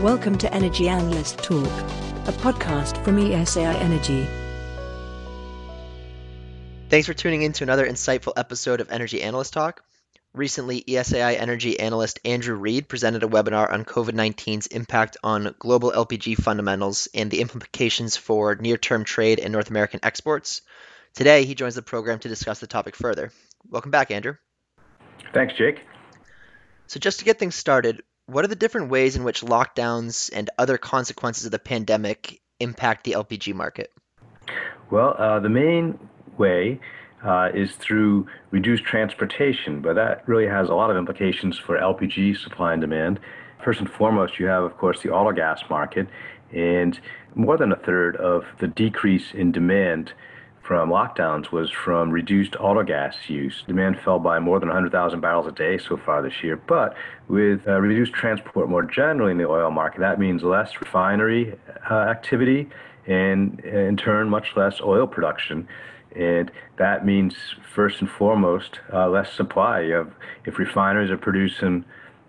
Welcome to Energy Analyst Talk, a podcast from ESAI Energy. Thanks for tuning in to another insightful episode of Energy Analyst Talk. Recently, ESAI Energy analyst Andrew Reed presented a webinar on COVID 19's impact on global LPG fundamentals and the implications for near term trade and North American exports. Today, he joins the program to discuss the topic further. Welcome back, Andrew. Thanks, Jake. So, just to get things started, what are the different ways in which lockdowns and other consequences of the pandemic impact the LPG market? Well, uh, the main way uh, is through reduced transportation, but that really has a lot of implications for LPG supply and demand. First and foremost, you have, of course, the auto gas market, and more than a third of the decrease in demand from lockdowns was from reduced auto gas use. Demand fell by more than 100,000 barrels a day so far this year. But with uh, reduced transport more generally in the oil market, that means less refinery uh, activity and, in turn, much less oil production. And that means, first and foremost, uh, less supply. Of, if refineries are producing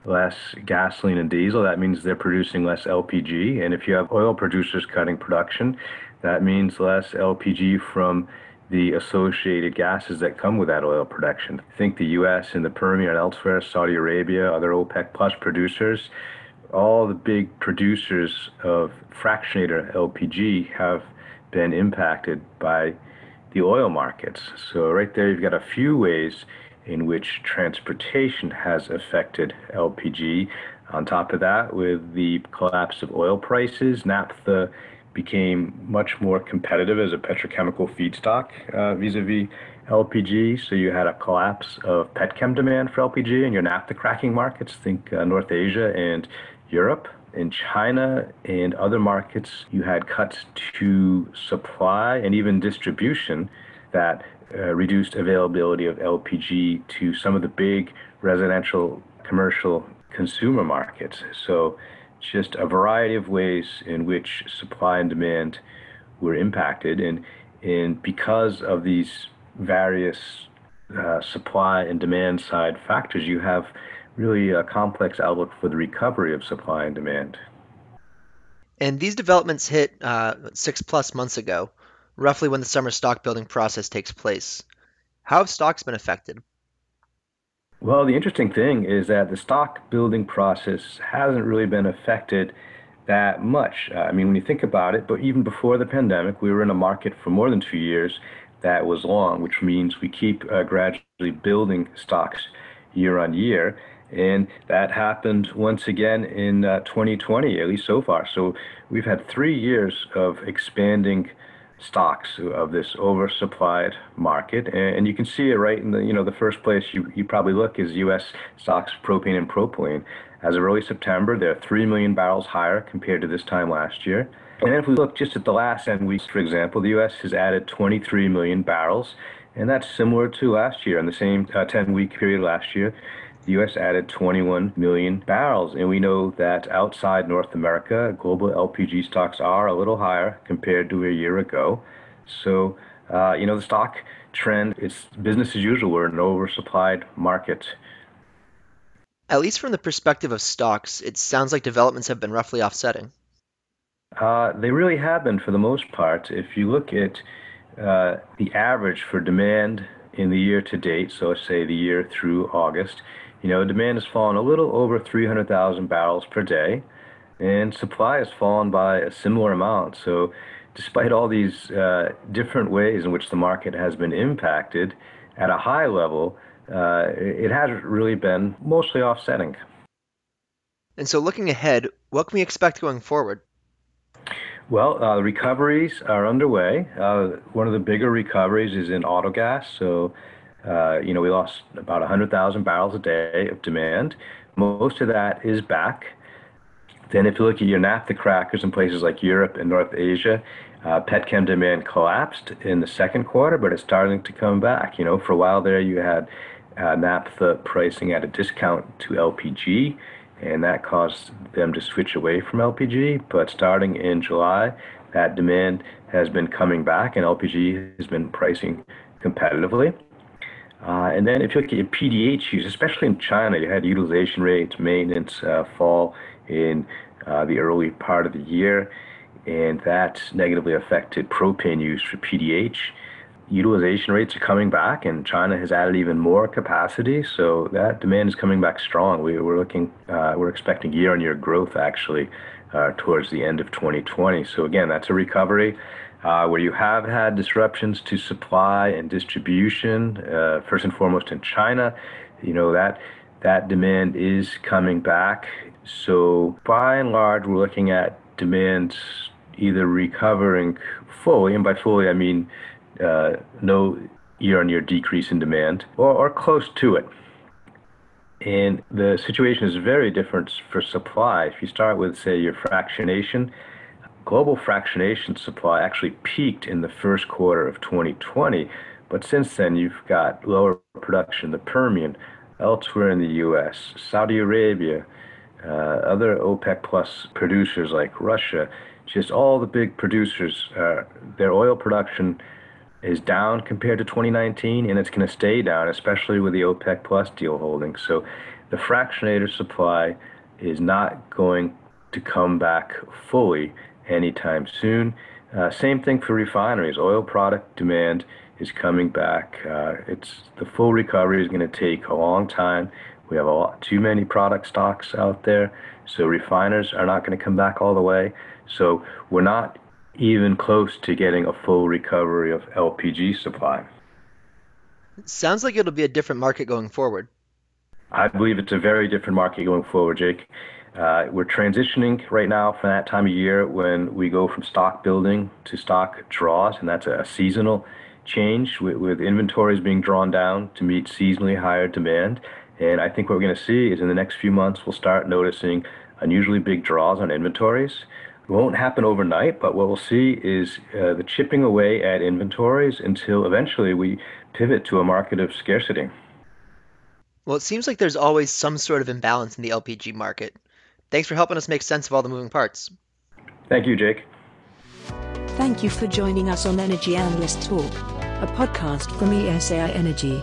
less gasoline and diesel, that means they're producing less LPG. And if you have oil producers cutting production, that means less LPG from the associated gases that come with that oil production. I think the U.S. and the Permian and elsewhere, Saudi Arabia, other OPEC plus producers, all the big producers of fractionator LPG have been impacted by the oil markets. So right there, you've got a few ways in which transportation has affected LPG. On top of that, with the collapse of oil prices, naphtha became much more competitive as a petrochemical feedstock uh, vis-a-vis LPG. So you had a collapse of petchem demand for LPG in your naphtha cracking markets. Think uh, North Asia and Europe. In China and other markets, you had cuts to supply and even distribution that uh, reduced availability of LPG to some of the big residential, commercial, consumer markets. So just a variety of ways in which supply and demand were impacted. And, and because of these various uh, supply and demand side factors, you have really a complex outlook for the recovery of supply and demand. And these developments hit uh, six plus months ago, roughly when the summer stock building process takes place. How have stocks been affected? Well, the interesting thing is that the stock building process hasn't really been affected that much. Uh, I mean, when you think about it, but even before the pandemic, we were in a market for more than two years that was long, which means we keep uh, gradually building stocks year on year. And that happened once again in uh, 2020, at least so far. So we've had three years of expanding stocks of this oversupplied market, and you can see it right in the you know the first place you, you probably look is U.S. stocks propane and propylene. As of early September, they're three million barrels higher compared to this time last year. And if we look just at the last 10 weeks, for example, the U.S. has added 23 million barrels, and that's similar to last year in the same uh, 10 week period last year the U.S. added 21 million barrels. And we know that outside North America, global LPG stocks are a little higher compared to a year ago. So, uh, you know, the stock trend, it's business as usual. We're in an oversupplied market. At least from the perspective of stocks, it sounds like developments have been roughly offsetting. Uh, they really have been for the most part. If you look at uh, the average for demand in the year to date, so say the year through August, you know, demand has fallen a little over 300,000 barrels per day, and supply has fallen by a similar amount. So, despite all these uh, different ways in which the market has been impacted, at a high level, uh, it has really been mostly offsetting. And so, looking ahead, what can we expect going forward? Well, uh, recoveries are underway. Uh, one of the bigger recoveries is in auto gas. So, uh, you know, we lost about 100,000 barrels a day of demand. Most of that is back. Then, if you look at your naphtha crackers in places like Europe and North Asia, uh, petchem demand collapsed in the second quarter, but it's starting to come back. You know, for a while there, you had uh, naphtha pricing at a discount to LPG, and that caused them to switch away from LPG. But starting in July, that demand has been coming back, and LPG has been pricing competitively. Uh, and then if you look at your PDH use, especially in China, you had utilization rates, maintenance uh, fall in uh, the early part of the year, and that negatively affected propane use for PDH. Utilization rates are coming back, and China has added even more capacity, so that demand is coming back strong. We, are looking, uh, we're expecting year-on-year growth actually uh, towards the end of 2020. So again, that's a recovery. Uh, where you have had disruptions to supply and distribution, uh, first and foremost in China, you know that that demand is coming back. So by and large, we're looking at demand either recovering fully, and by fully I mean uh, no year-on-year decrease in demand, or, or close to it. And the situation is very different for supply. If you start with, say, your fractionation, global fractionation supply actually peaked in the first quarter of 2020, but since then you've got lower production in the Permian, elsewhere in the U.S., Saudi Arabia, uh, other OPEC plus producers like Russia, just all the big producers, uh, their oil production is down compared to 2019, and it's going to stay down, especially with the OPEC plus deal holding. So the fractionator supply is not going to come back fully anytime soon. Uh, same thing for refineries. Oil product demand is coming back. Uh, it's the full recovery is going to take a long time. We have a lot too many product stocks out there, so refiners are not going to come back all the way. So we're not even close to getting a full recovery of LPG supply. Sounds like it'll be a different market going forward. I believe it's a very different market going forward, Jake. Uh, we're transitioning right now from that time of year when we go from stock building to stock draws, and that's a seasonal change with, with inventories being drawn down to meet seasonally higher demand. And I think what we're going to see is in the next few months, we'll start noticing unusually big draws on inventories. It won't happen overnight, but what we'll see is uh, the chipping away at inventories until eventually we pivot to a market of scarcity. Well, it seems like there's always some sort of imbalance in the LPG market. Thanks for helping us make sense of all the moving parts. Thank you, Jake. Thank you for joining us on Energy Analyst Talk, a podcast from ESAI Energy.